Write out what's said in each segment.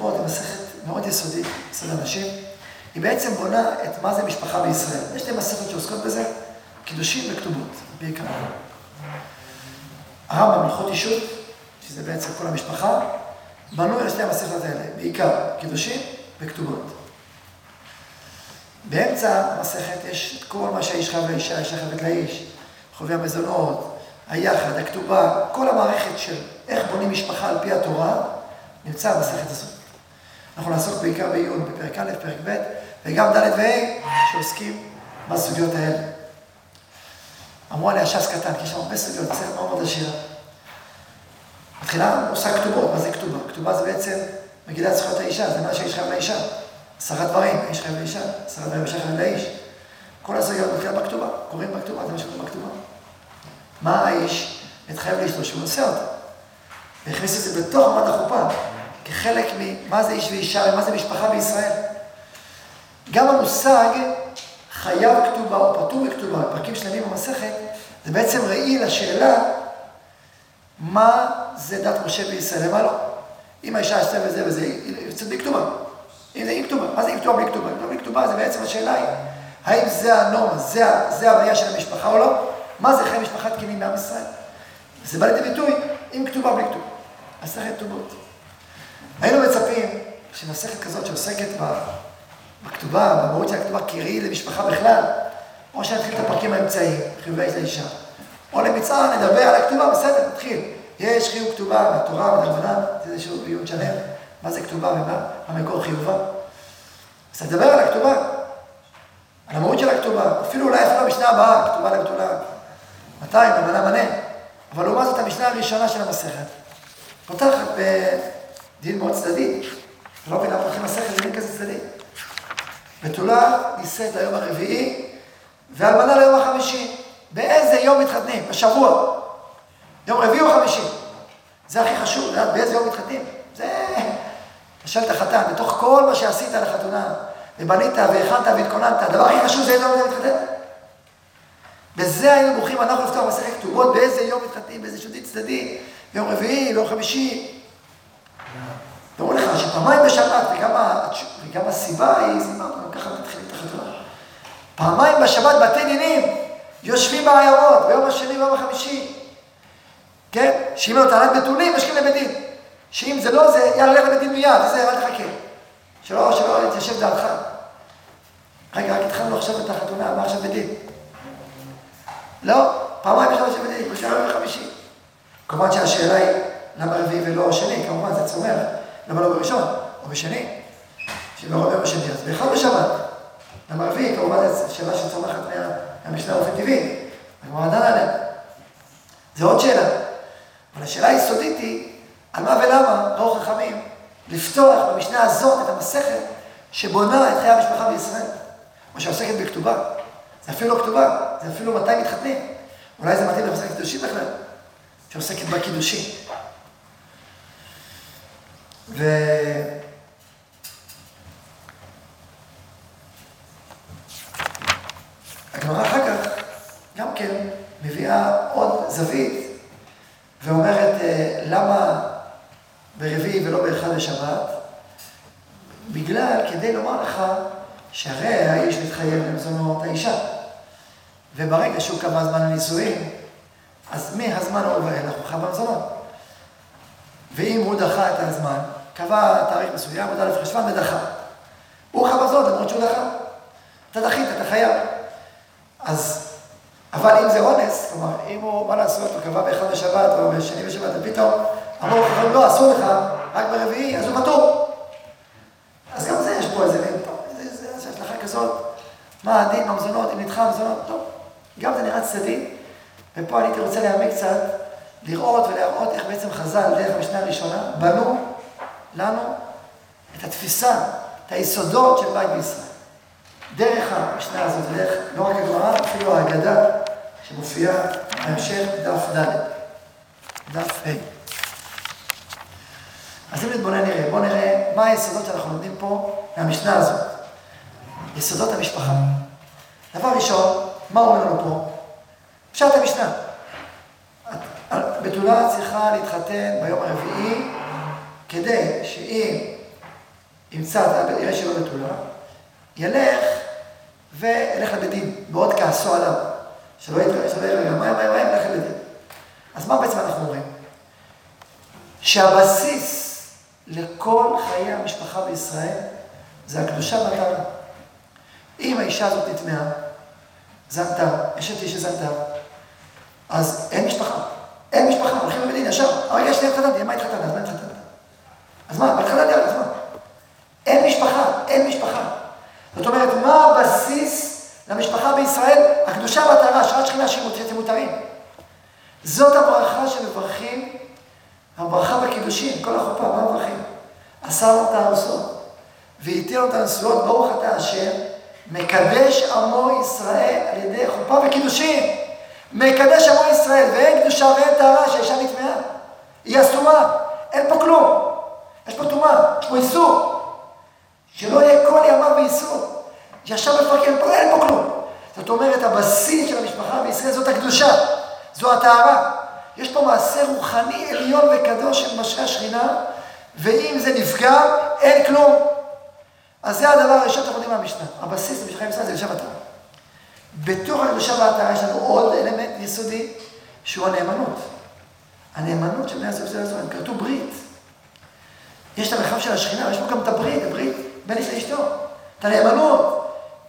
כתובות היא מסכת מאוד יסודית אצל אנשים. היא בעצם בונה את מה זה משפחה בישראל. יש שתי מסכת שעוסקות בזה, קידושים וכתובות, בעיקר. הרמב"ם, הלכות אישות, שזה בעצם כל המשפחה, בנוי על שתי המסכות האלה, בעיקר קידושים וכתובות. באמצע המסכת יש את כל מה שהאיש חייב לאישה, האישה חייבת לאיש, חובי המזונות, היחד, הכתובה, כל המערכת של איך בונים משפחה על פי התורה, נמצא במסכת הזאת. אנחנו נעסוק בעיקר בעיון בפרק א', פרק ב', וגם ד' וה', שעוסקים בסוגיות האלה. אמרו עליה ש"ס קטן, כי יש שם הרבה סוגיות, מסכת מאוד מאוד עשירה. מתחילה מושג כתובות, מה זה כתובה? כתובה זה בעצם מגילת זכויות האישה, זה מה שיש חייב לאישה. עשרה דברים, האיש חייב לאישה, עשרה דברים האישה חייב לאיש. כל הסוגיות מתחילה בכתובה, קוראים בכתובה, זה מה שקוראים בכתובה. מה האיש מתחייב לאשתו שהוא עושה אותה? והכניס את זה בתוך עמד החופה, כחלק ממה זה איש ואישה ומה זה משפחה בישראל. גם המושג חייב כתובה או פטור בכתובה, פרקים שלמים במסכת, זה בעצם ראי לשאלה מה זה דת משה בישראל ומה לא. אם האישה עשתה וזה וזה, היא יוצאת בלי כתובה. אם זה עם כתובה, מה זה עם כתובה בלי כתובה? בלי כתובה זה בעצם השאלה היא, האם זה הנורמה, זה, זה הבעיה של המשפחה או לא? מה זה חיי משפחה תקינים מעם ישראל? זה בא לידי ביטוי עם כתובה בלי כתובה. מסכת כתובות. היינו מצפים שמסכת כזאת שעוסקת בכתובה, במהות של הכתובה כראי למשפחה בכלל, או שנתחיל את הפרקים האמצעיים, חיובי האישה, או למצער נדבר על הכתובה, בסדר, נתחיל. יש חיוב כתובה מהתורה, מדרבנן, זה איזשהו עיון שלם, מה זה כתובה ומה המקור חיובה. אז נדבר על הכתובה, על המהות של הכתובה, אפילו אולי אפילו המשנה הבאה, כתובה לגדולה, 200, אמנה מנה, אבל לעומת זאת המשנה הראשונה של המסכת, פותחת בדין מאוד צדדי, לא מבינה פותחים מסכת, זה דין כזה צדדי. בתולה נישאת ליום הרביעי, ואלמנה ליום החמישי. באיזה יום מתחתנים? בשבוע. יום רביעי או חמישי? זה הכי חשוב, לדעת באיזה יום מתחתנים. זה... תשאל את החתן, בתוך כל מה שעשית לחתונה, ובנית והכנת והתכוננת, הדבר הכי חשוב זה איזה יום מתחתן. בזה היינו ברוכים, אנחנו לפתוח מסכת כתובות, באיזה יום מתחתנים, באיזה שודי צדדי, ביום רביעי, ביום חמישי. ואומרים לך שפעמיים בשבת, וגם, הסיבה היא, אמרנו, ככה מתחילים את החתונה. פעמיים בשבת בתי דינים יושבים בעיירות, ביום השני וביום החמישי. כן? שאם לא טענת בתולים, יושבים לבית דין. שאם זה לא זה, יאללה, לך לבית דין מיד, וזה, אל תחכה. שלא, שלא יתיישב דעתך. רגע, רק התחלנו עכשיו את החתונה, מה עכשיו בית דין? לא, פעמיים בשבת בית דין, בשביל יום חמישי. כמובן שהשאלה היא, למה רביעי ולא שני? כמובן, זה צומח. למה לא בראשון? או בשני? שלא רואה ביום השני, אז באחד בשבת. למה רביעי? כמובן, זו שאלה שצומחת מהמשנה באופן טבעי. הגמרא דנה עליה. זו עוד שאלה. אבל השאלה היסודית היא, על מה ולמה ראו חכמים לפתוח במשנה הזאת את המסכת שבונה את חיי המשפחה בישראל, או שעוסקת בכתובה. זה אפילו לא כתובה, זה אפילו מתי מתחתנים. אולי זה מתאים למסכת קידושין בכלל, שעוסקת בקידושין. ו... הגמרא אחר כך גם כן מביאה עוד זווית ואומרת למה ברביעי ולא באחד לשבת? בגלל, כדי לומר לך שהרי האיש מתחייב למזונות האישה. וברגע שהוא קבע זמן הנישואין, אז מהזמן ההוא ואילך הוא חייב במזונות. ואם הוא דחה את הזמן, קבע תאריך מסוים, עוד א' חשוון ודחה. הוא חייב במזונות למרות שהוא דחה. אתה דחית, אתה חייב. אז, אבל אם זה אונס, כלומר, אם הוא, מה לעשות, הוא קבע באחד בשבת או בשני בשבת, ופתאום אמרו לך, לא, אסור לך, רק ברביעי, אז הוא פטור. אז גם זה, יש פה איזה מין, טוב, איזה השלכה כזאת, מה הדין במזונות, אם נדחה במזונות, טוב, גם זה נראה צדדי, ופה אני הייתי רוצה להעמיק קצת, לראות ולהראות איך בעצם חז"ל, דרך המשנה הראשונה, בנו לנו את התפיסה, את היסודות של בית בישראל. דרך המשנה הזאת, דרך לא רק הגמרא, אפילו ההגדה שמופיעה בהמשך דף ד', דף ה'. אז אם נתבונן נראה, בואו נראה מה היסודות שאנחנו לומדים פה מהמשנה הזאת. יסודות המשפחה. דבר ראשון, מה אומר לנו פה? פשט המשנה. בתולה צריכה להתחתן ביום הרביעי, כדי שאם ימצא, יראה שלא בתולה, ילך וילך לבית דין, מאוד כעסו עליו, שלא יראה, מה, מה, מה, ילך לבית דין. אז מה בעצם אנחנו אומרים? שהבסיס לכל חיי המשפחה בישראל זה הקדושה והטהרה. אם האישה הזאת נטמעה, זנתה, אשת איש שזנתה, אז אין משפחה. אין משפחה, הולכים לבית דין ישר. הרגע שלי התחתנתי, מה התחתנת? אז מה התחתנת? אז מה? בהתחלה אז מה? אין משפחה, אין משפחה. זאת אומרת, מה הבסיס למשפחה בישראל? הקדושה והטהרה, שעת שכינה שאתם מותרים. זאת הברכה שמברכים, הברכה בקידושין, כל החופה, מה מברכים? את הארסות, והתיר לו את הנשואות, ברוך אתה השם, מקדש עמו ישראל על ידי חופה וקידושין. מקדש עמו ישראל, ואין קדושה ואין טהרה שהאישה נטמעה. היא אסורה, אין פה כלום. יש פה טומאה, יש פה איסור. שלא יהיה כל ימיו באיסור. ישר מפרקים פה, אין פה כלום. זאת אומרת, הבסיס של המשפחה בישראל זאת הקדושה, זו הטהרה. יש פה מעשה רוחני עליון וקדוש של משרה שכינה, ואם זה נפגע, אין כלום. אז זה הדבר הראשון שאנחנו יודעים מהמשנה. הבסיס למשפחה בישראל זה לשם הטהרה. בתוך הקדושה וההטהרה יש לנו עוד אלמנט יסודי, שהוא הנאמנות. הנאמנות של בני הזוג זה לזו, הם כרתו ברית. יש את המרחב של השכינה, יש פה גם את הברית, הברית בין איש לאשתו. את הנאמנות.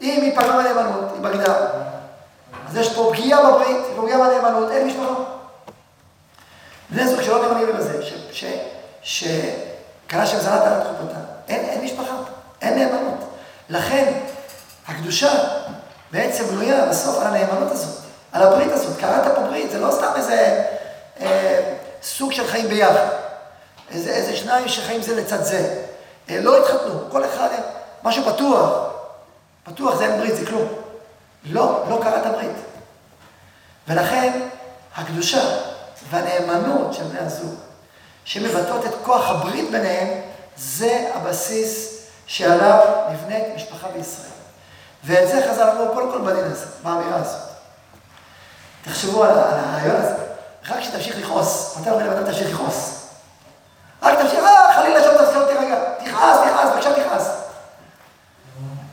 אם היא פגעה בנאמנות, היא בגדה, אז יש פה פגיעה בברית, פגיעה בנאמנות, אין משפחה. בני זוג שלא נאמנים בזה, שקרה שם זרת על חופתה, אין, אין משפחה, אין נאמנות. לכן, הקדושה בעצם בנויה בסוף על הנאמנות הזאת, על הברית הזאת. קראת פה ברית, זה לא סתם איזה אה, סוג של חיים ביחד. איזה, איזה שניים שחיים זה לצד זה. אה, לא התחתנו, כל אחד, משהו פתוח. פתוח זה אין ברית, זה כלום. לא, לא קראת ברית. ולכן, הקדושה והנאמנות של בני הזוג, שמבטאות את כוח הברית ביניהם, זה הבסיס שעליו נבנית משפחה בישראל. ואת זה חז"ל אמרו קודם כל בדין הזה, באמירה הזאת. תחשבו על הרעיון הזה. רק כשתמשיך לכעוס, מתי אומרים לבן תמשיך לכעוס? רק תמשיך, אה, חלילה שם תעשה אותי רגע. תכעס, תכעס, בבקשה תכעס.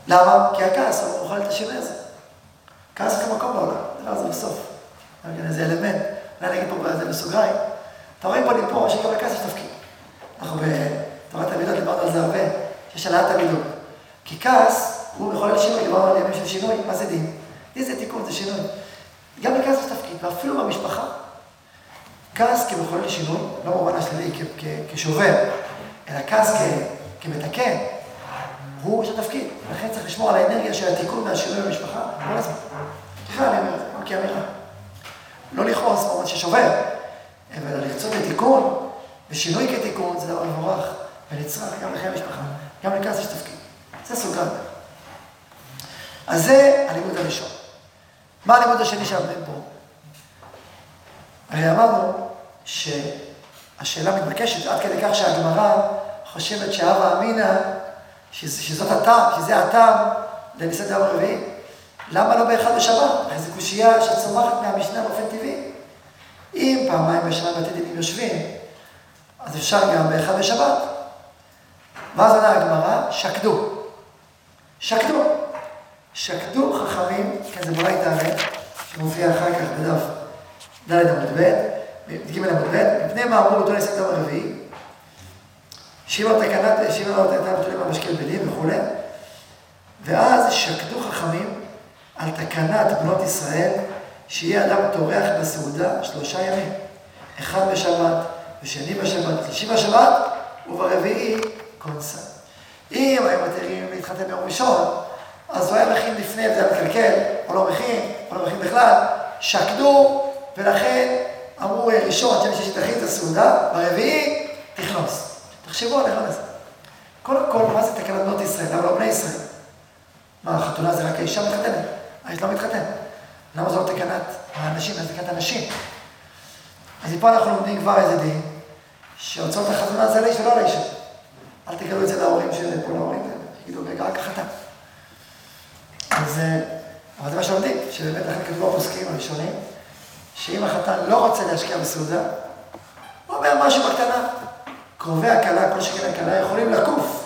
למה? כי הכעס הוא אוכל את השינוי הזה. כעס זה כמקום בעולם, דבר זה בסוף. איזה אלמנט. אולי נגיד פה זה בסוגריים. אתה רואה פה לי פה, שגם לכעס יש תפקיד. אנחנו בתורת המידות דיברנו על זה הרבה, שיש העלאת המידות. כי כעס הוא מחולל שינוי, דיברנו על ימים של שינוי, מה זה דין? דין זה תיקון, זה שינוי. גם לכעס יש תפקיד, ואפילו במשפחה. כעס כמחולל שינוי, לא במובן השלילי כשובר, אלא כעס כמתקן, הוא יש תפקיד. לכן צריך לשמור על האנרגיה של התיקון והשינוי במשפחה כל הזמן. בכלל אני אומר זה, לא כאמירה. לא לכעוס במובן ששובר, אבל לרצות לתיקון, ושינוי כתיקון זה דבר מבורך ונצרך גם לחיי המשפחה, גם לכעס יש תפקיד. זה סוגריים. אז זה הלימוד הראשון. מה הלימוד השני שאומרים פה? הרי אמרנו שהשאלה מתבקשת עד כדי כך שהגמרא חושבת שהווה אמינא, שזאת הטעם, שזה הטעם לניסת יום הרביעי. למה לא באחד בשבת? הרי זו קושייה שצומחת מהמשנה באופן טבעי. אם פעמיים בשנה בתי דינים יושבים, אז אפשר גם באחד בשבת. ואז עונה הגמרא, שקדו. שקדו. שקדו חכמים, כן זה ברייתא הרי, שמופיע אחר כך בדף ד' עמוד ב', ג' עמוד ב', מפני מה אמרו אותו ניסת יום הרביעי, שימה תקנת, לא תקנת בתולים המשקל בנים וכולי, ואז שקדו חכמים על תקנת בנות ישראל, שיהיה אדם טורח בסעודה שלושה ימים, אחד בשבת, ושני בשבת, שלישי בשבת, וברביעי קונסה. אם היו מתירים להתחתן ביום ראשון, אז הוא היה מכין לפני, וזה היה מקלקל, או לא מכין, או לא מכין בכלל, שקדו, ולכן אמרו ראשון, שני שישי תכין את הסעודה, ברביעי תכנוס. תחשבו על הרעיון הזה. קודם כל, מה זה תקנת בנות ישראל? למה לא בני ישראל? מה, החתונה זה רק האישה מתחתנת? האיש לא מתחתן. למה זה לא תקנת האנשים, זה תקנת הנשים? אז מפה אנחנו לומדים כבר איזה דין, שהוצאות החתונה זה לאיש ולא לאישה. אל תגלו את זה להורים של פה להורים, תגידו, רגע, רק החתן. אז, אבל זה מה שלומדים, שבאמת לכן כתבו הפוסקים הראשונים, שאם החתן לא רוצה להשקיע בסעודה, הוא אומר משהו בקטנה. קרובי הכלה, כל שכן הכלה, יכולים לקוף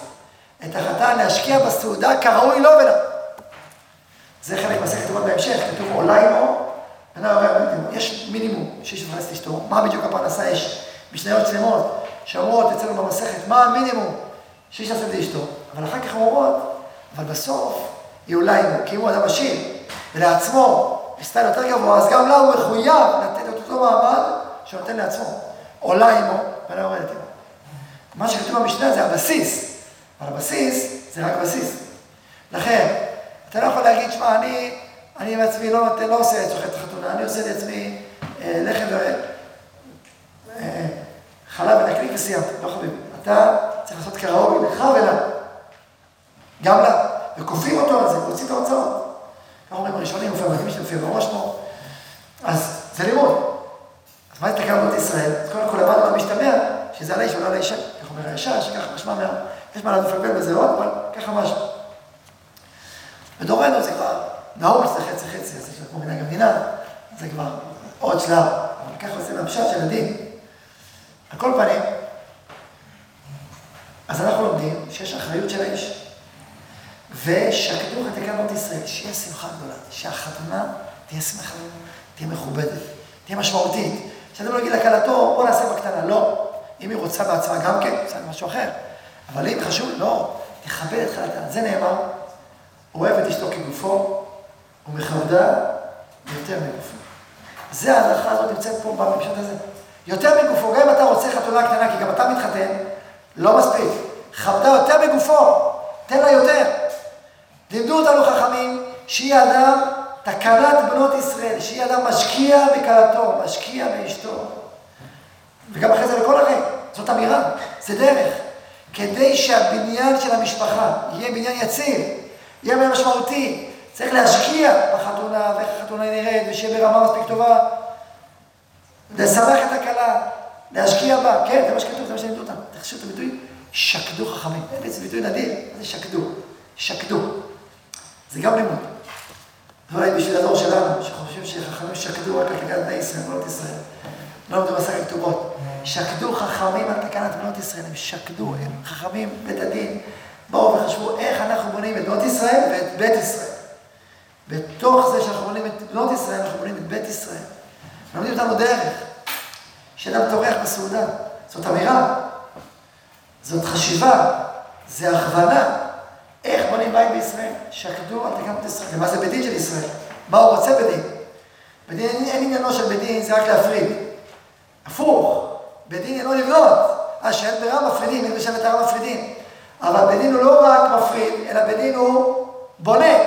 את החתן להשקיע בסעודה כראוי לו ולה. זה חלק מהסכת כתובות בהמשך, כתוב עולה עמו, יש מינימום שיש לפרנס את אשתו, מה בדיוק הפרנסה יש? משניות שלמות שאומרות אצלנו במסכת, מה המינימום שיש לעשות לאשתו, אבל אחר כך אומרות, אבל בסוף היא עולה עמו, כי אם הוא אדם עשיר, ולעצמו, בסטייל יותר גבוה, אז גם לה הוא מחויב לתת את אותו מעמד שנותן לעצמו. עולה עמו, ולא יורדת עמו. מה שכתוב במשנה זה הבסיס, אבל הבסיס זה רק בסיס. לכן, אתה לא יכול להגיד, שמע, אני, אני בעצמי לא נותן, לא עושה את צורכי החתונה, אני עושה לעצמי אה, לחם ו... אה, חלב ונקליק וסיימת, לא חביבי. אתה צריך לעשות כראוי לך ולה. גם לה. וכופים אותו על זה, להוציא את ההוצאות. ככה אומרים הראשונים, מופיע מדהים שמופיע בראש פה. אז זה לימוד. אז מה זה תקנות ישראל? אז קודם כל למדנו במשתמע, שזה על האיש ולא על האישה. כך אומר האישה, שככה משמע מה... יש מה לפלפל בזה עוד, אבל ככה משהו. בדורנו זה כבר נהוג שזה חצי חצי, זה כמו מנהג המדינה, זה כבר עוד שלב, אבל ככה זה מהפשט של הדין. על כל פנים, אז אנחנו לומדים שיש אחריות של האיש. ושהכדור התקנות ישראל, שיהיה שמחה גדולה, שהחתונה תהיה שמחה, תהיה מכובדת, תהיה משמעותית. שאתם לא נגיד לכלתו, בוא נעשה בקטנה, לא. אם היא רוצה בעצמה גם כן, זה משהו אחר. אבל אם חשוב, לא, תכבד את חלתה. זה נאמר, אוהב את אשתו כגופו, ומכבדה יותר מגופו. זה ההדרכה הזאת נמצאת פה בממשל הזה. יותר מגופו, גם אם אתה רוצה חתונה קטנה, כי גם אתה מתחתן, לא מספיק. כבדה יותר מגופו, תן לה יותר. לימדו אותנו חכמים שהיא אדם, תקנת בנות ישראל, שהיא אדם משקיע בכלתו, משקיע באשתו. וגם אחרי זה לכל הרי, זאת אמירה, זה דרך. כדי שהבניין של המשפחה יהיה בניין יציב, יהיה בניין משמעותי, צריך להשקיע בחתונה, ואיך החתונה נראית, ושיהיה ברמה מספיק טובה. לשמח את הכלה, להשקיע בה, כן, זה מה שכתוב, זה מה שלימדו אותם. תחשבו את הביטוי, שקדו חכמים. זה ביטוי נדיר, מה זה שקדו? שקדו. זה גם לימוד. אולי בשביל הדור שלנו, שחושבים שחכמים שקדו רק על תקנת בני ישראל, בנות ישראל. לא למדו מסך הכתובות. שקדו חכמים על תקנת בנות ישראל, הם שקדו, הם חכמים בית הדין. באו וחשבו איך אנחנו בונים את בנות ישראל ואת בית ישראל. בתוך זה שאנחנו בונים את בנות ישראל, אנחנו בונים את בית ישראל. לומדים אותנו דרך. שאדם טורח בסעודה. זאת אמירה, זאת חשיבה, זה הכוונה. איך בונים בית בישראל? שקדו על תקנות ישראל. ומה זה בית של ישראל? מה הוא רוצה בדין? בדין אין, אין עניינו של בית דין, זה רק להפריד. הפוך, בית דין אינו לבנות. אה, שאין ברירה מפרידים, בשם את הרע מפרידים. אבל בית דין הוא לא רק מפריד, אלא בית דין הוא בונה.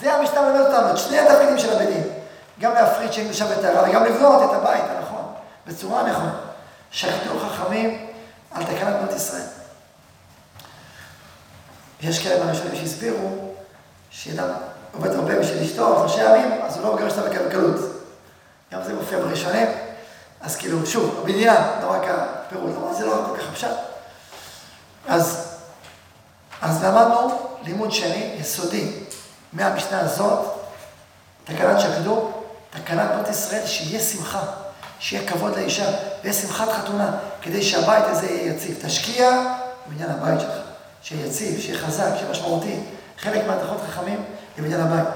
זה המשטר מלמד אותנו, את שני התפקידים של הבית דין. גם להפריד שאין בשם את הרע, וגם לבנות את הבית הנכון, בצורה נכונה. שקדו חכמים על תקנת בנות ישראל. יש כאלה מהראשונים שהסבירו שאדם עובד הרבה בשביל אשתו, שלושה ימים, אז הוא לא מגרש אותה בקלות. גם זה מופיע בראשונים. אז כאילו, שוב, הבניין, לא רק הפירוט, אבל זה לא כל כך הפשט. אז, אז למדנו לימוד שני, יסודי, מהמשנה הזאת, תקנת שקדו, תקנת בת ישראל, שיהיה שמחה, שיהיה כבוד לאישה, ויהיה שמחת חתונה, כדי שהבית הזה יהיה יציב. תשקיע בבניין הבית שלך. שיהיה יציב, שיהיה חזק, שיהיה משמעותי. חלק מהדרכות חכמים לבניין הבית.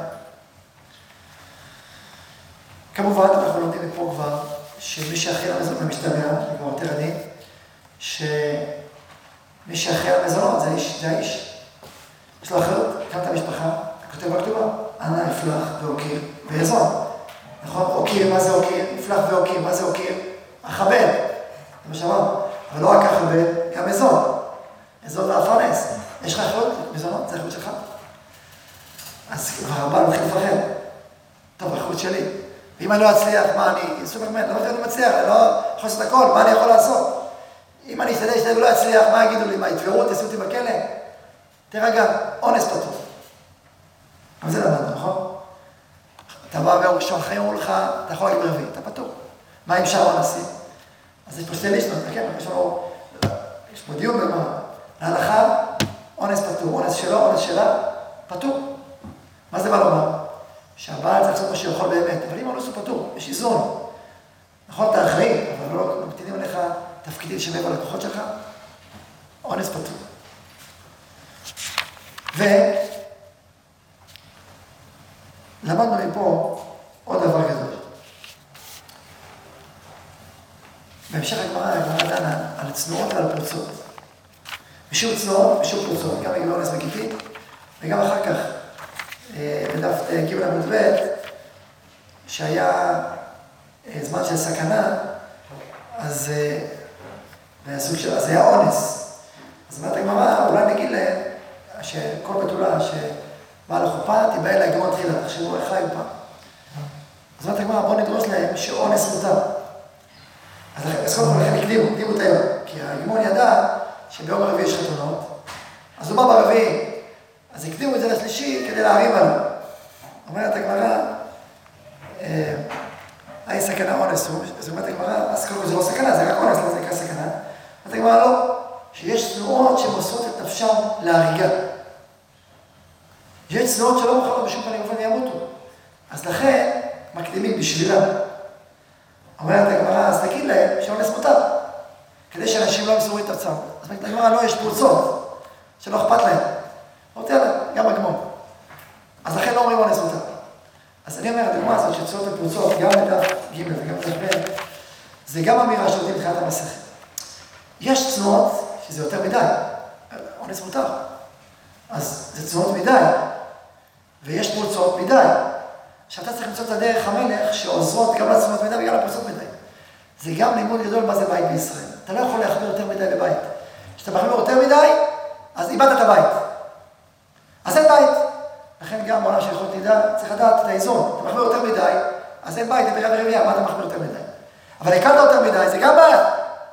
כמובן, אנחנו לומדים מפה כבר, שמי שאחראי למזונות במשתמע, זה כבר יותר הדין, שמי שאחראי למזונות זה האיש, זה האיש. יש לו אחריות, הקמת המשפחה, כותב בכתובה, אנא אפלח ואוקיר ואזון. נכון? אוקיר, מה זה אוקיר? אפלח ואוקיר, מה זה אוקיר? אכבד, זה מה שאמרנו. אבל לא רק אכבד, גם אזון. אזור והפרנס. יש לך אחריות? מזונות, זה אחריות שלך. אז כבר הבעל מתחיל לפחד. טוב, אחריות שלי. ואם אני לא אצליח, מה אני סופרמן? לא יודע אם אני לא יכול לעשות הכל, מה אני יכול לעשות? אם אני אשתדל שאני לא אצליח, מה יגידו לי? מה, יתבעו אותי, יעשו אותי בכלא? תירגע, אונס פתור. אבל זה למדנו, נכון? אתה בא ביום ראשון, חיים אומרים לך, אתה יכול להגיד רביעי, אתה פטור. מה עם שאר האונסים? אז יש פה שתי לישנות, כן, יש פה דיון במה. שלו או לשלה, פטור. מה זה בא לומר? שהבעל צריך לעשות מה שיכול באמת, אבל אם האנוס הוא פטור, יש איזון. נכון, אתה אחראי, אבל לא ממתינים עליך תפקידים שמעבר לכוחות שלך, אונס פטור. ולמדנו מפה עוד דבר כזה. בהמשך הגמרא, הגמרא דנה על צנועות ועל פרצות. משום צנועות, משום פרצות, גם בגמרא נס וגיטין, וגם אחר כך, אה, בדף ג' עמוד ב', שהיה אה, זמן של סכנה, אז מהסוג של, אז היה אונס. אז אומרת הגמרא, אולי נגיד להם, שכל בתולה שבאה לחופה, תיבאה לה גמר תחילה, תחשבו איך חיו פעם. אז אומרת הגמרא, בואו נדרוש להם שאונס מותר. אז קודם כל לכן הקדימו, הקדימו את היום. כי הגמון ידע שביום הרביעי יש חתונות, אז הוא בא ברביעי, אז הקדימו את זה לשלישי כדי להרים עליו. אומרת הגמרא, אה, היי סכנה אונס, אז אומרת הגמרא, אז קודם כל זה לא סכנה, זה רק אונס, לא זה נקרא סכנה. אומרת הגמרא, לא, שיש תנועות שמוסרות את נפשם להריגה. יש תנועות שלא מוכנות בשום פנים ואופן ימותו. אז לכן, מקדימים בשבילם. אומרת הגמרא, אז תגיד להם שאונס מותר, כדי שאנשים לא ימסרו את עצמם. אז אומרת הגמרא, לא, יש פרוצות, שלא אכפת להם. אמרתי, יאללה, גם הגמור. אז לכן לא אומרים אונס מותר. אז אני אומר, הדוגמה הזאת של צורות הפרוצות, גם בדף ג' וגם בדף ב', זה גם אמירה שעובדים בתחילת המסכת. יש צנועות שזה יותר מדי, אונס מותר. אז זה צנועות מדי, ויש פרוצות מדי. שאתה צריך למצוא את הדרך המלך שעוזרות גם לצנועות מדי וגם לפרוצות מדי. זה גם לימוד גדול מה זה בית בישראל. אתה לא יכול להחמיר יותר מדי בבית. כשאתה מחמיר יותר מדי, אז איבדת את הבית. אז אין בית. לכן גם בעולם של יכולת נידה, צריך לדעת את האיזון. אתה מחמיר יותר מדי, אז אין בית, אין בריאה ורבייה, מה אתה מחמיר יותר מדי? אבל הקלת יותר מדי, זה גם בעיה.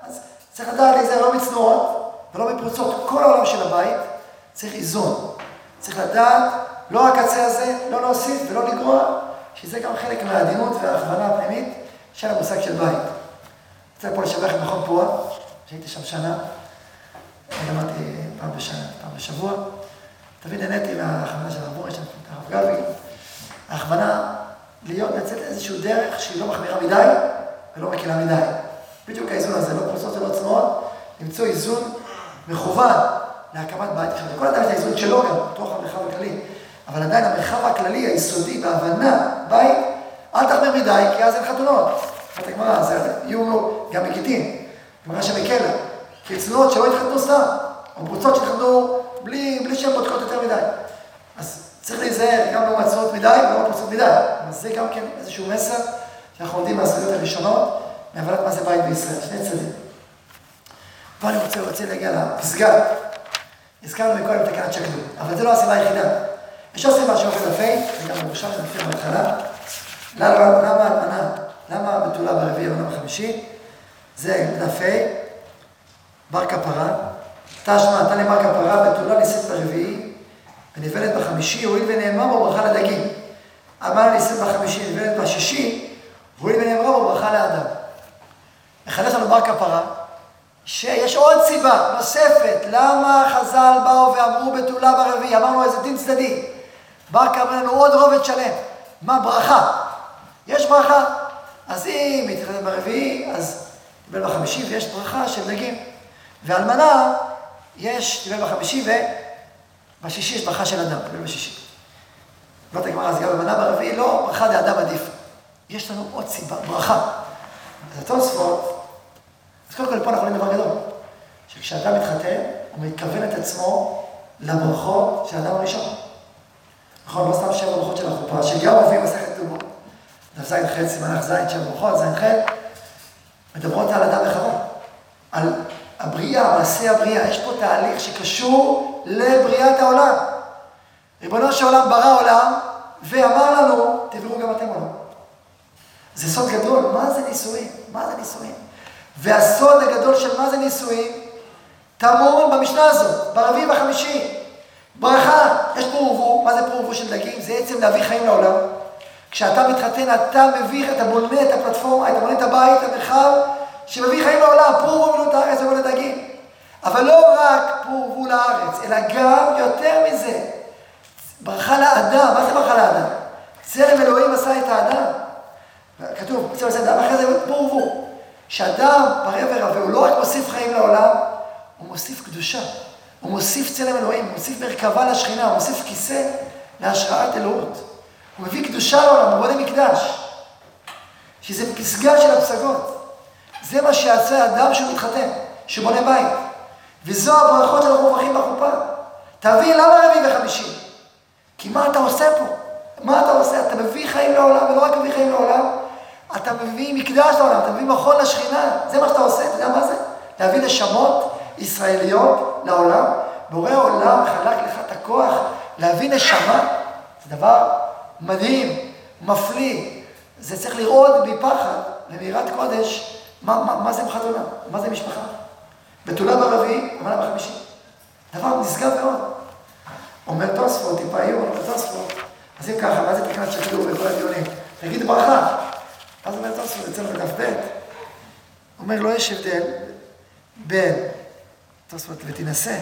אז צריך לדעת להיזהר לא מצנועות ולא מפרוצות. כל העולם של הבית צריך איזון. צריך לדעת לא רק הקצה הזה, לא להוסיף ולא לגרוע, שזה גם חלק מהעדינות וההכוונה הפנימית של המושג של בית. רוצה פה לשבח את מכון פועה, שהייתי שם שנה, למדתי פעם בשנה, פעם בשבוע. תמיד נהניתי מההכוונה של הרב את הרב גבי. ההכוונה להיות, לצאת איזושהי דרך שהיא לא מחמירה מדי ולא מקלה מדי. בדיוק האיזון הזה, לא פרוסות ולא צנועות, למצוא איזון מכוון להקמת בית. עכשיו, לכל אדם יש את האיזון שלו גם, בתוך המרחב הכללי. אבל עדיין המרחב הכללי, היסודי, בהבנה, בית, אל תחמיר מדי, כי אז אין חתונות. אומרת הגמרא, זה יהיו גם מגיטין, גמרא שמקלה. כי צנועות שלא יתחתנו סתם, או קבוצות שיתחתנו בלי, בלי שהן בודקות יותר מדי. אז צריך להיזהר גם לא מצוות מדי ולא מצוות מדי. אז זה גם כן איזשהו מסר שאנחנו עומדים מהסוגיות הראשונות, מהבנת מה זה בית בישראל, שני צדדים. פה אני רוצה, רוצה להגיע לפסגה. הזכרנו מקודם תקנת שקדו, אבל זו לא הסיבה היחידה. יש עוד סיבה שאוכל לפי, וגם במושב זה מופיע בהתחלה. למה אלמנה, למה בתולה ברביעי ולא בחמישי? זה לפי, בר כפרה. תשמע, נתן לי בר כפרה, בתולה ניסית ברביעי, ונבלת בחמישי, הואיל ונאמר בו ברכה לדגים. אמר ניסית בחמישי, נבלת בשישי, הואיל ונאמר בו ברכה לאדם. מחדש לנו בר כפרה, שיש עוד סיבה נוספת, למה חז"ל באו ואמרו בתולה ברביעי, אמרנו איזה דין צדדי. בר קבע לנו עוד רובד שלם. מה ברכה? יש ברכה. אז אם מתחתן ברביעי, אז טיבל בחמישי ויש ברכה של דגים. ואלמנה, יש טיבל בחמישי ובשישי יש ברכה של אדם, טיבל בשישי. אומרת הגמרא, אז גם אלמנה ברביעי, לא, ברכה לאדם עדיף. יש לנו עוד סיבה, ברכה. אז התוספות, אז קודם כל פה אנחנו רואים דבר גדול, שכשאדם מתחתן, הוא מתכוון את עצמו לברכות של האדם הראשון. נכון, לא סתם שבע ברכות של החופה, שגם מופיעים מסכת ז' סימן ז' שבע ברכות, ז' ח', מדברות על אדם וחווה. על הבריאה, מעשה הבריאה. יש פה תהליך שקשור לבריאת העולם. ריבונו של עולם ברא עולם, ואמר לנו, תבראו גם אתם עולם. זה סוד גדול, מה זה נישואים? מה זה נישואים? והסוד הגדול של מה זה נישואים, טמון במשנה הזאת, ברביעי ובחמישי. ברכה, יש פרו ורבו, מה זה פרו ורבו של דגים? זה עצם להביא חיים לעולם. כשאתה מתחתן, אתה מביא, אתה בונה את הפלטפורמה, אתה בונה את הבית, את המרחב, שמביא חיים לעולם, ורבו מילאות הארץ ובוא לדגים. אבל לא רק פרו ורבו לארץ, אלא גם יותר מזה. ברכה לאדם, מה זה ברכה לאדם? צלם אלוהים עשה את האדם. כתוב, צלם עשה את האדם, אחרי זה פרו ורבו. שאדם פרה ורבה, הוא לא רק מוסיף חיים לעולם, הוא מוסיף קדושה. הוא מוסיף צלם אלוהים, הוא מוסיף מרכבה לשכינה, הוא מוסיף כיסא להשראת אלוהות. הוא מביא קדושה לעולם, הוא בונה מקדש. שזה פסגה של הפסגות. זה מה שיעשה אדם שהוא מתחתן, שבונה בית. וזו הברכות שאנחנו מברכים בחופה. תבין למה רביעי וחמישי. כי מה אתה עושה פה? מה אתה עושה? אתה מביא חיים לעולם, ולא רק מביא חיים לעולם, אתה מביא מקדש לעולם, אתה מביא מכון לשכינה. זה מה שאתה עושה, אתה יודע מה זה? להביא נשמות ישראליות לעולם. בורא עולם חלק לך את הכוח להביא נשמה. זה דבר מדהים, מפליא. זה צריך לראות מפחד ומיראת קודש מה, מה, מה זה חתונה, מה זה משפחה. בתולה ברביעי, אמנה בחמישי. דבר נשגב מאוד. אומר תוספות, טיפה איום, אומר תוספות, אז אם ככה, מה זה תקנת שכדור בכל הדיונים? תגיד ברכה. אז אומר תוספות, אצלנו בדף ב', אומר, לא יש הבדל בין, תוספות, ותינשא,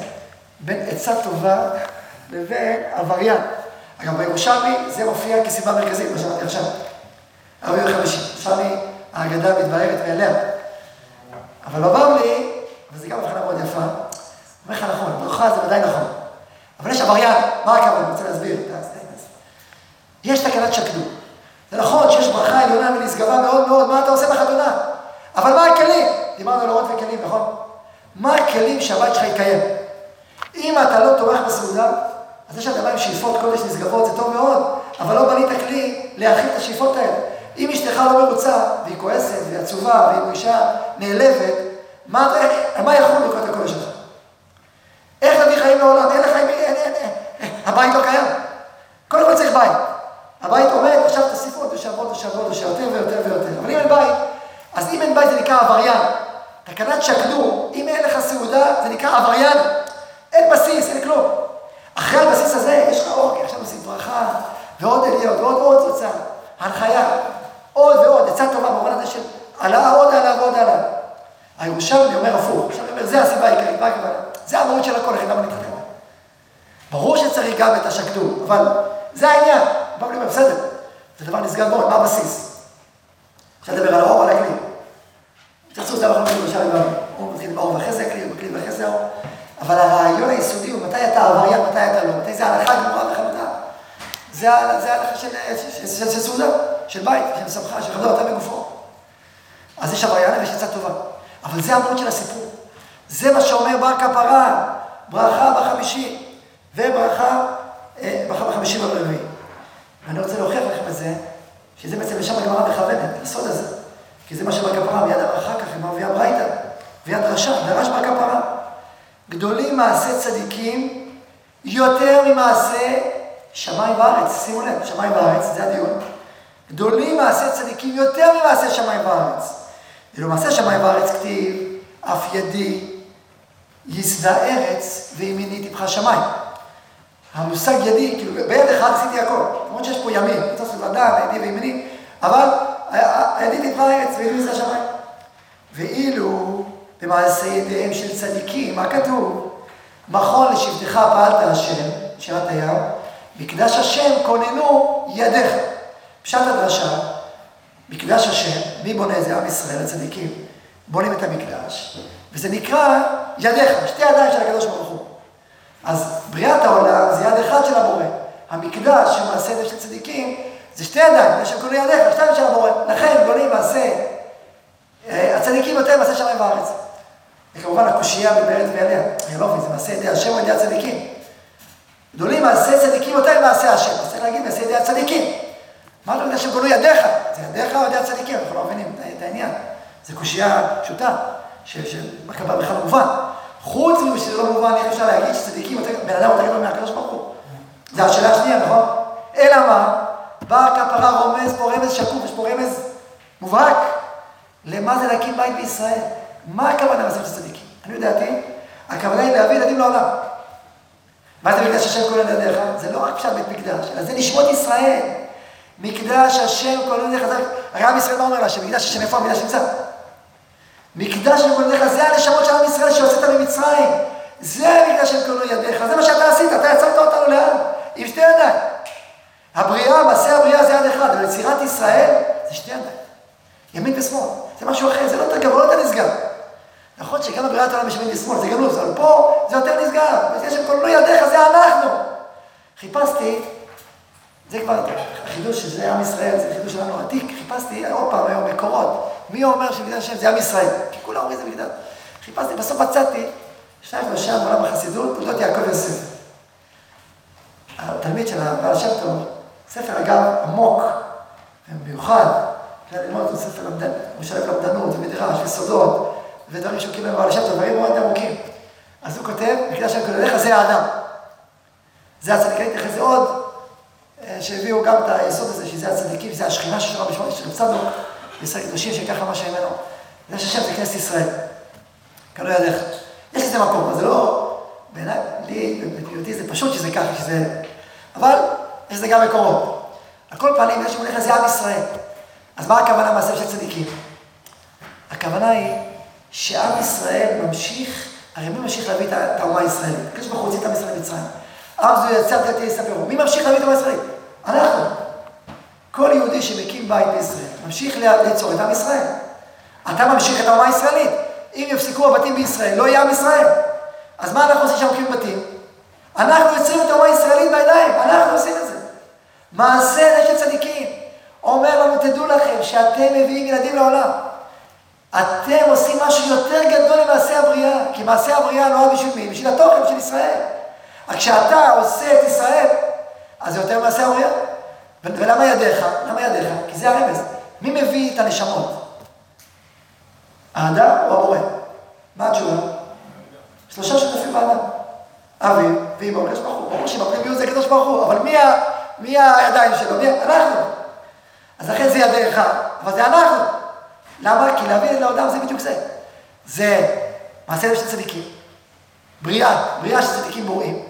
בין עצה טובה לבין עבריין. אגב, בירושלמי זה מופיע כסיבה מרכזית, מה שאמרתי עכשיו. ארבעים וחמישי, ירושלמי, ההגדה מתבהרת מאליה. אבל בבבלי, וזו גם הבחנה מאוד יפה, אומר לך נכון, ברכה זה ודאי נכון. אבל יש עבריין, מה הכוונה? אני רוצה להסביר. יש תקנת שקדו. זה נכון שיש ברכה עליונה ונשגבה מאוד מאוד, מה אתה עושה בחתונה? אבל מה הכלים? דיברנו על אורות וכלים, נכון? מה הכלים שהבית שלך יקיים? אם אתה לא תומך בסעודה, אז יש אדמה עם שאיפות קודש נשגבות, זה טוב מאוד, אבל לא בנית כלי להכיל את השאיפות האלה. אם אשתך לא מרוצה, והיא כועסת, והיא עצובה, והיא אישה נעלבת, מה, מה יכול לקרוא את הקודש שלך? איך להביא חיים לעולם? אין לך, אין, אין, אין, אין, הבית לא קיים. קודם כל צריך בית. הבית עומד, עכשיו ושבוע עוד ושבוע עוד יותר ויותר ויותר. אבל אם אין בית, אז אם אין בית זה נקרא עבריין. תקנת שקדו, אם אין לך סעודה, זה נקרא עבריין. אין בסיס, אין כלום. אחרי הבסיס הזה יש לך אור, כי עכשיו עושים ברכה, ועוד עליות, ועוד עוד תוצאה. הנחיה, עוד ועוד, עצה טובה במובן הזה של עלה עוד עלה ועוד עלה. הירושלמי אומר הפוך, עכשיו אומר, זה הסיבה העיקרית, מה הכוונה? זה המהות של הכל, לכן למה נתחתן? ברור שצריך גם את השקדו, אבל זה העניין. באו לי בסדר, זה דבר נשגב מאוד, מה הבסיס? אפשר לדבר על האור, על הכלי. תרצו, זה אנחנו עכשיו עם האור, מתחיל באור ואחרי זה הכלי, בכלי ואחרי זה האור. אבל הרעיון היסודי הוא מתי אתה עבריין, מתי אתה לא, מתי זה הלכה גמורה וחמודה. זה ההלכה של סעודה, של בית, של שמחה, של חדור, אתה בגופו. אז יש עבריין ויש עצה טובה. אבל זה המהות של הסיפור. זה מה שאומר בר כפרה, ברכה בחמישי, וברכה אה, ברכה בחמישי וברביעי. ואני רוצה להוכיח לכם את זה, שזה בעצם לשם הגמרא מכוונת, הסוד הזה. כי זה מה שבר כפרה, מיד אחר כך היא מביאה ברייתא, ויד רשע, דרש בר כפרה. גדולים מעשי צדיקים יותר ממעשה שמיים וארץ. שימו לב, שמיים וארץ, זה הדיון. גדולים מעשי צדיקים יותר ממעשה שמיים וארץ. ואילו מעשה שמיים וארץ כתיב, אף ידי יסדה ארץ וימיני טיפחה שמיים. המושג ידי, כאילו ביד אחד עשיתי הכל, למרות שיש פה ימין, אתה עושה אדם, ידי וימיני, אבל הידי טיפחה ארץ וימיני יסדה שמיים. ואילו במעשה ידיהם של צדיקים, מה כתוב? מכון לשבטך פעלת השם, שירת הים, מקדש השם כוננו ידיך. פשט הדרשה, מקדש השם, מי בונה את זה? עם ישראל, הצדיקים, בונים את המקדש, וזה נקרא ידיך, שתי ידיים של הקדוש ברוך הוא. אז בריאת העולם זה יד אחד של הבורא. המקדש שהוא מעשה ידיהם של צדיקים, זה שתי ידיים, יש שם כוננו ידיך, שתיים של הבורא. לכן בונים מעשה, אה, הצדיקים יותר מעשה שמיים וארץ. וכמובן הקושייה מתבהרת מעליה. אני לא מבין, זה מעשה ידי השם או ידי הצדיקים. גדולים מעשה צדיקים יותר ממעשה השם, אז צריך להגיד מעשה ידי הצדיקים. מה אתה יודע קוראים ידיך? זה ידיך או ידי הצדיקים? אנחנו לא מבינים את העניין. זו קושייה פשוטה, שמקבל בכלל מובן. חוץ מזה שזה לא מובן, איך אפשר להגיד שצדיקים יותר, בן אדם יותר גדול מהקדוש ברוך הוא? זו השאלה השנייה, נכון? אלא מה? בא הכפרה רומז פה רמז שקוף, יש פה רמז מובהק. למה זה להקים בית בישראל? מה הכוונה במסכת הצדיקים? אני יודעתי, הכוונה היא להביא ילדים לעולם. מה זה מקדש השם כל ידיך? זה לא רק פשט בית מקדש, אלא זה נשמות ישראל. מקדש השם כל ידיך, הרי עם ישראל מה אומר לה? שמקדש השם איפה המקדש נמצא? מקדש השם כל ידיך זה הנשמות של עם ישראל שהוצאת ממצרים. זה מקדש השם כל ידיך, זה מה שאתה עשית, אתה יצרת אותנו לאן? עם שתי ידיים. הבריאה, מעשה הבריאה זה יד אחד, אבל יצירת ישראל זה שתי ידיים. ימין ושמאל, זה משהו אחר, זה לא יותר גבוה, לא יותר נשגב. נכון שגם בבריאת העולם יש ימין ושמאל, זה גנוז, אבל פה זה יותר נשגב. וזה לא ידיך, זה אנחנו. חיפשתי, זה כבר החידוש שזה עם ישראל, זה חידוש שלנו עתיק, חיפשתי עוד פעם היום מקורות. מי אומר שמגדל השם זה עם ישראל? כי כולם אומרים זה מגדל. חיפשתי, בסוף מצאתי, שניים שלושה בעולם החסידות, תולדות יעקב יוסף. התלמיד של הבעל שם טוב, ספר אגב עמוק ומיוחד, אפשר ללמוד אותו ספר הוא שלב למדנות ומדרש וסודות ודברים שהוא קיבל בבעל שם דברים מאוד עמוקים. אז הוא כותב, מקדש שם כותב, זה האדם. זה הצדיקים, אחרי זה עוד, אה, שהביאו גם את היסוד הזה, שזה הצדיקים, זה השכינה של רבי שמעון, של צדוק, ישראל קדושים שככה מה ממנו. זה השם זה כנסת ישראל. כאן לא ידיך. יש לזה מקום, אבל זה לא, בעיניי, לי, בפניותי זה פשוט שזה ככה, שזה... אבל יש לזה גם מקורות. על כל פנים, יש מוליך לזה עם ישראל. אז מה הכוונה מעשה של צדיקים? הכוונה היא שעם ישראל ממשיך, הרי מי ממשיך להביא את האומה הישראלית? הקדוש ברוך הוא הוציא את עם ישראל ממצרים. עם זו יצר תתי יספרו. מי ממשיך להביא את האומה הישראלית? אנחנו. כל יהודי שמקים בית בישראל, ממשיך ליצור את עם ישראל. אתה ממשיך את האומה הישראלית. אם יפסקו הבתים בישראל, לא יהיה עם ישראל. אז מה אנחנו עושים שם מקימים בתים? אנחנו יוצרים את האומה הישראלית בידיים, אנחנו עושים את זה. מעשה נשת צדיקים. אומר לנו, תדעו לכם שאתם מביאים ילדים לעולם. אתם עושים משהו יותר גדול ממעשה הבריאה, כי מעשה הבריאה נועד בשביל מי? בשביל התוכן של ישראל. רק כשאתה עושה את ישראל, אז זה יותר מעשה הבריאה. ולמה ידיך? למה ידיך? כי זה הרמז. מי מביא את הנשמות? האדם או הבורא? מה התשובה? שלושה שותפים באדם. אבי ואמא הקדוש ברוך הוא. ברור שבפנימיות זה הקדוש ברוך הוא, אבל מי, ה, מי הידיים שלו? מי? אנחנו. אז לכן זה ידיך, אבל זה אנחנו. למה? כי להביא לאדם זה בדיוק זה. זה מעשה של צדיקים. בריאה, בריאה של צדיקים בוראים.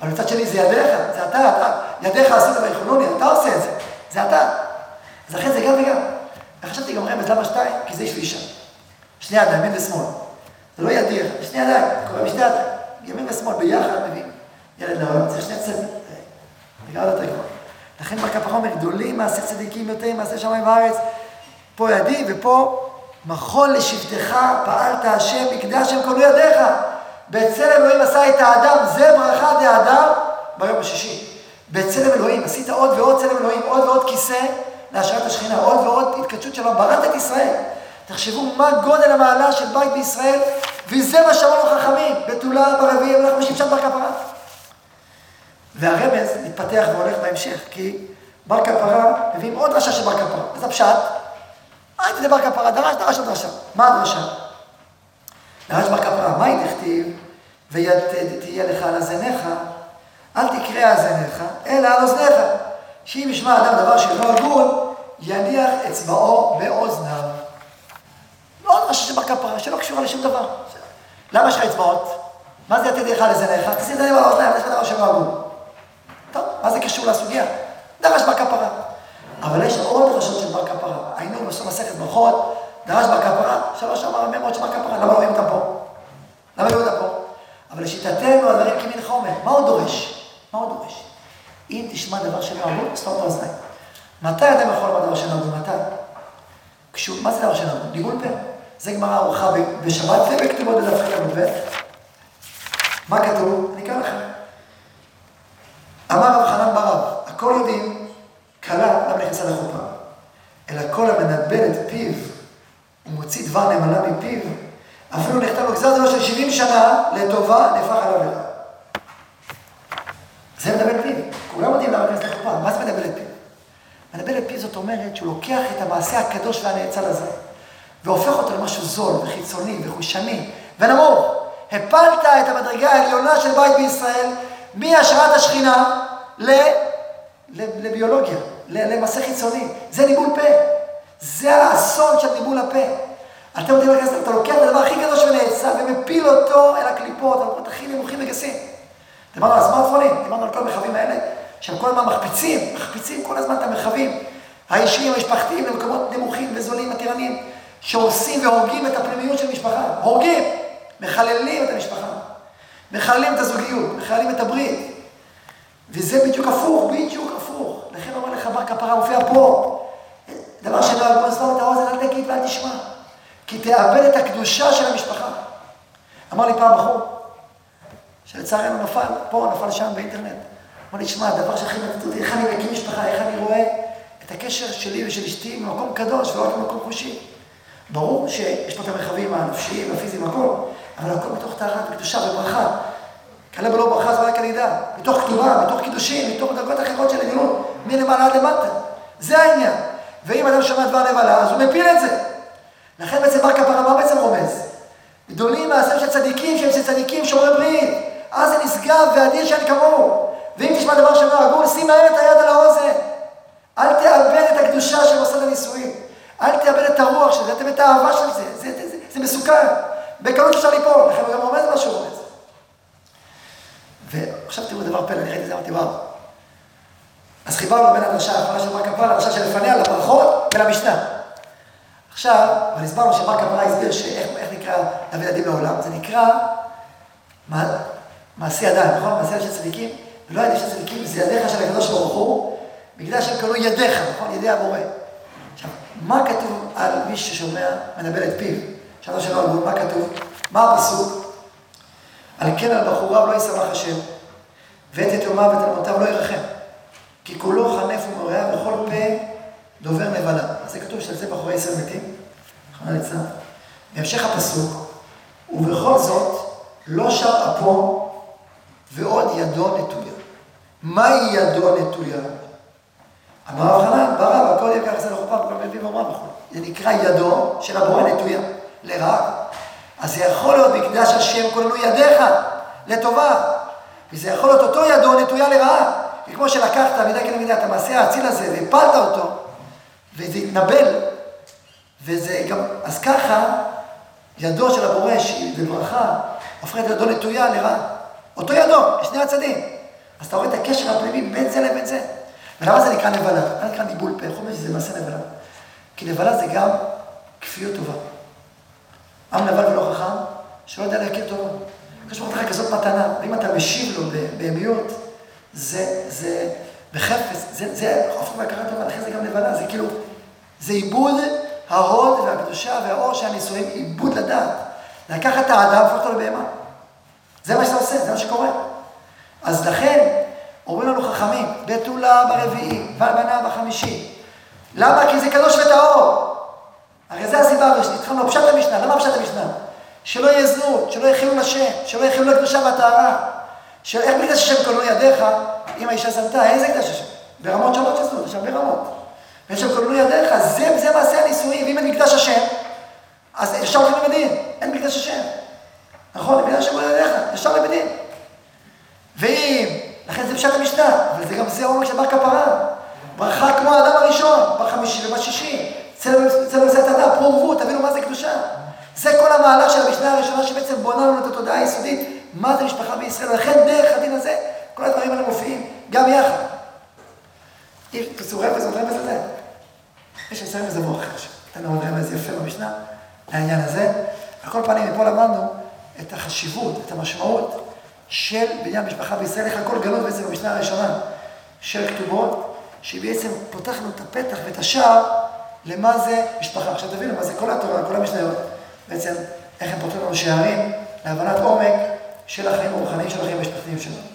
אבל מצד שני זה ידיך, זה אתה, אתה, ידיך עשית ויכולוני, אתה עושה את זה, זה אתה. אז לכן זה גם וגם. וחשבתי גם רמז, למה שתיים? כי זה איש ואישה. שני ידיים, ימין ושמאל. זה לא ידיר, שני ידיים, קורה בשני ידיים. ימין ושמאל ביחד מביאים ילד לעולם, צריך שני כבר. לכן בכפרה אומר, גדולים מעשה צדיקים יותר מעשה שמיים וארץ. פה ידי ופה מחול לשבטך פעלת השם מקדש שם כל ידיך. בצלם אלוהים עשה את האדם, זה ברכה דאדם ביום השישי. בצלם אלוהים, עשית עוד ועוד צלם אלוהים, עוד ועוד כיסא להשארת השכינה, עוד ועוד התקדשות שלו, בראת את ישראל. תחשבו מה גודל המעלה של בית בישראל, וזה מה שאמרו חכמים, בתולה ברביעי, אנחנו משמשת בר כפרה. והרמז מתפתח והולך בהמשך, כי בר כפרה, מביאים עוד דרשה של בר כפרה. אז הפשט, אל תדבר כפרה, דרש, דרש הדרשה. מה הדרשה? דרש בר כפרה, מה היא תכתיב? ויד תהיה לך על הזניך, אל תקרא על זניך, אלא על אוזניך. שאם ישמע אדם דבר שאינו הגון, יניח אצבעו באוזניו. לא דרשה של בר כפרה, שלא קשורה לשום דבר. למה יש לך אצבעות? מה זה יתד לך על זניך? תשים את זה על האוזניים, יש לך דבר שאינו הגון. טוב, מה זה קשור לסוגיה? דרש בר כפרה. אבל יש עוד דרשות של בר כפרה. היינו בסוף מסכת ברכות, דרש בר כפרה, שלוש אמר הממות של בר כפרה, למה לא רואים אותם פה? למה לא רואים אותם פה? אבל לשיטתנו הדברים כמין חומר. מה הוא דורש? מה הוא דורש? אם תשמע דבר שלא אמור, סתום את האוזניים. מתי אדם יכול לומר דבר שלא אמור? מתי? כשהוא, מה זה דבר שלא אמור? ניגול פה. זה גמרא ארוחה בשבת ובכתובות בדף חלק עמוד מה כתוב? אני אקרא לכם. אמר רב חנן ברב, הכל יודעים, כלה נכנסה לחופה. אלא כל המנבל את פיו ומוציא דבר נאמנה מפיו, אפילו נכתב לו גזר של 70 שנה לטובה, נהפך עליו לרע. זה מדבר פיו. כולם יודעים למה נכנס לחופה. מה זה מדבר את פיו? מדבר את פיו זאת אומרת שהוא לוקח את המעשה הקדוש והנאצל הזה, והופך אותו למשהו זול וחיצוני וחושני ונמוך. הפלת את המדרגה העליונה של בית בישראל מהשראת השכינה לביולוגיה, למעשה חיצוני. זה ניבול פה. זה האסון של ניבול הפה. אתם יודעים מה אתה לוקח את הדבר הכי קדוש ונאצל ומפיל אותו אל הקליפות, המקומות הכי נמוכים וגסים. דיברנו על הסמארטפונים, דיברנו על כל המרחבים האלה, שהם כל הזמן מחפיצים, מחפיצים כל הזמן את המרחבים האישיים, המשפחתיים, למקומות נמוכים וזולים, מתירניים, שהורסים והורגים את הפנימיות של משפחה. הורגים, מחללים את המשפחה, מחללים את הזוגיות, מחללים את הברית. וזה בדיוק הפוך, בדיוק לכן אומר לך בר כפרה מופיע פה. דבר שלא יגמור לסתום את האוזן, אל תגיד ואל תשמע. כי תאבד את הקדושה של המשפחה. אמר לי פעם בחור, שלצערנו נפל, פה, נפל שם באינטרנט. אמר לי, שמע, הדבר שהכי מטריד אותי, איך אני מקים משפחה, איך אני רואה את הקשר שלי ושל אשתי ממקום קדוש ולא רק ממקום חושי. ברור שיש פה את המרחבים הנפשיים, הפיזיים, הכל, אבל הכל מתוך טהרה וקדושה וברכה. כלה בלא ברכה זה רק הלידה, מתוך כתובה, מתוך קידושים, מתוך דרגות אחרות של עליונות, מלמעלה עד למטה. זה העניין. ואם אדם שומע דבר נבלה, אז הוא מפיל את זה. לכן בעצם בר כפרה, מה בעצם רומז? גדולים מעשים של צדיקים, שהם צדיקים שומרי ברית. אז זה נשגב ואדיר שאין כמוהו. ואם תשמע דבר שאומר הגון, שים מהר את היד על האוזן. אל תאבד את הקדושה של מוסד הנישואים. אל תאבד את הרוח של זה, תאבד את האהבה של זה. זה, זה, זה, זה מסוכן. בקלות אפשר ליפול, לכן הוא גם רומז מה שהוא רומז. ועכשיו תראו דבר פלא, אני ראיתי את זה, אמרתי, וואו. אז חיברנו בין הדרשה האחרונה של בר כפרה לדרשה שלפניה, לברכות ולמשנה. עכשיו, אבל הסברנו שבר כפרה הסביר שאיך נקרא להביא ילדים לעולם, זה נקרא מעשי ידיים, נכון? מעשי ידיים של צדיקים, ולא ידיים של צדיקים, זה ידיך של הקדוש ברוך הוא, בגלל שהם קראו ידיך, נכון? ידי הבורא. עכשיו, מה כתוב על מי ששומע, מנבל את פיו? שאלנו שלא על מה כתוב? מה הפסוק? על כן על בחוריו לא ישמח השם, ואת יתומיו ואת אלמותיו לא ירחם. כי כולו חנף ומורע וכל פה דובר נבלה. אז זה כתוב שעל זה בחורי ישראל מתים, חנה ליצלן. בהמשך הפסוק, ובכל זאת לא שר אפו ועוד ידו נטויה. מהי ידו נטויה? אמר רב חנן, ברב, הכל ככה, זה לא חופה, וכל מביא ואומרה וכו'. זה נקרא ידו של הבורא נטויה, לרעה. אז זה יכול להיות מקדש השם כולנו ידיך, לטובה. וזה יכול להיות אותו ידו נטויה לרעה. כי כמו שלקחת מידה כנגד מידה את המעשה האציל הזה והפלת אותו, וזה התנבל, וזה גם, אז ככה, ידו של הבורא שהיא בברכה, הופכת ידו נטויה לרעה. אותו ידו, לשני הצדדים. אז אתה רואה את הקשר הפנימי בין זה לבין זה. ולמה זה נקרא נבלה? למה נקרא ניבול פה? אומרים שזה מעשה נבלה? כי נבלה זה גם כפיות טובה. עם נבל ולא חכם, שלא יודע להכיר טובה. הקדוש ברוך הוא כזאת מתנה, ואם אתה משיב לו בהמיות, זה, זה, בחפץ, זה, זה, לא מהכרת טובה, לכן זה גם נבלה, זה כאילו, זה עיבוד ההוד והקדושה והאור של הנישואים, עיבוד לדעת. לקחת את האדם והפוך אותו לבהמה. זה מה שאתה עושה, זה מה שקורה. אז לכן, אומרים לנו חכמים, בתולה ברביעי, והלבנה בחמישי. למה? כי זה קדוש וטהור. הרי זה הסיבה הראשית. התחלנו פשט המשנה, למה פשט המשנה? שלא יהיה זנות, שלא יחילו לשם, שלא יחילו לקדושה והטהרה. איך מקדש השם כללו ידיך, אם האישה זנתה, איזה קדש השם? ברמות שונות של זנות, יש הרבה רמות. ואין שם כללו ידיך, זה, זה מעשה הנישואים, ואם אין מקדש השם, אז ישר הולכים לבדין, אין מקדש השם. נכון, מקדש השם הוא ידיך, ישר לבדין. ואם, לכן זה פשט המשנה, אבל זה גם זה עומק של בר כפרה. ברכה כמו האדם הראשון, בחמישי ובשישי. צלם את האדם, פרו ורבו, תבינו מה זה קדושה. זה כל המהלך של המשנה הראשונה שבעצם בונה לנו את התודעה היסודית, מה זה משפחה בישראל. ולכן דרך הדין הזה, כל הדברים האלה מופיעים גם יחד. תעשו רמז, עוד רמז לזה. יש עושה רמז עבור אחר נתנו עוד רמז יפה במשנה לעניין הזה. על כל פנים, מפה למדנו את החשיבות, את המשמעות של בניין משפחה בישראל, איך הכל גלוי בעצם במשנה הראשונה של כתובות, שהיא בעצם פותחת לנו את הפתח ואת השער למה זה משפחה. עכשיו תבינו מה זה כל התורה, כל המשניות, בעצם איך הם פותחים לנו שערים להבנת עומק של החיים הרוחניים של החיים המשפחתיים שלנו.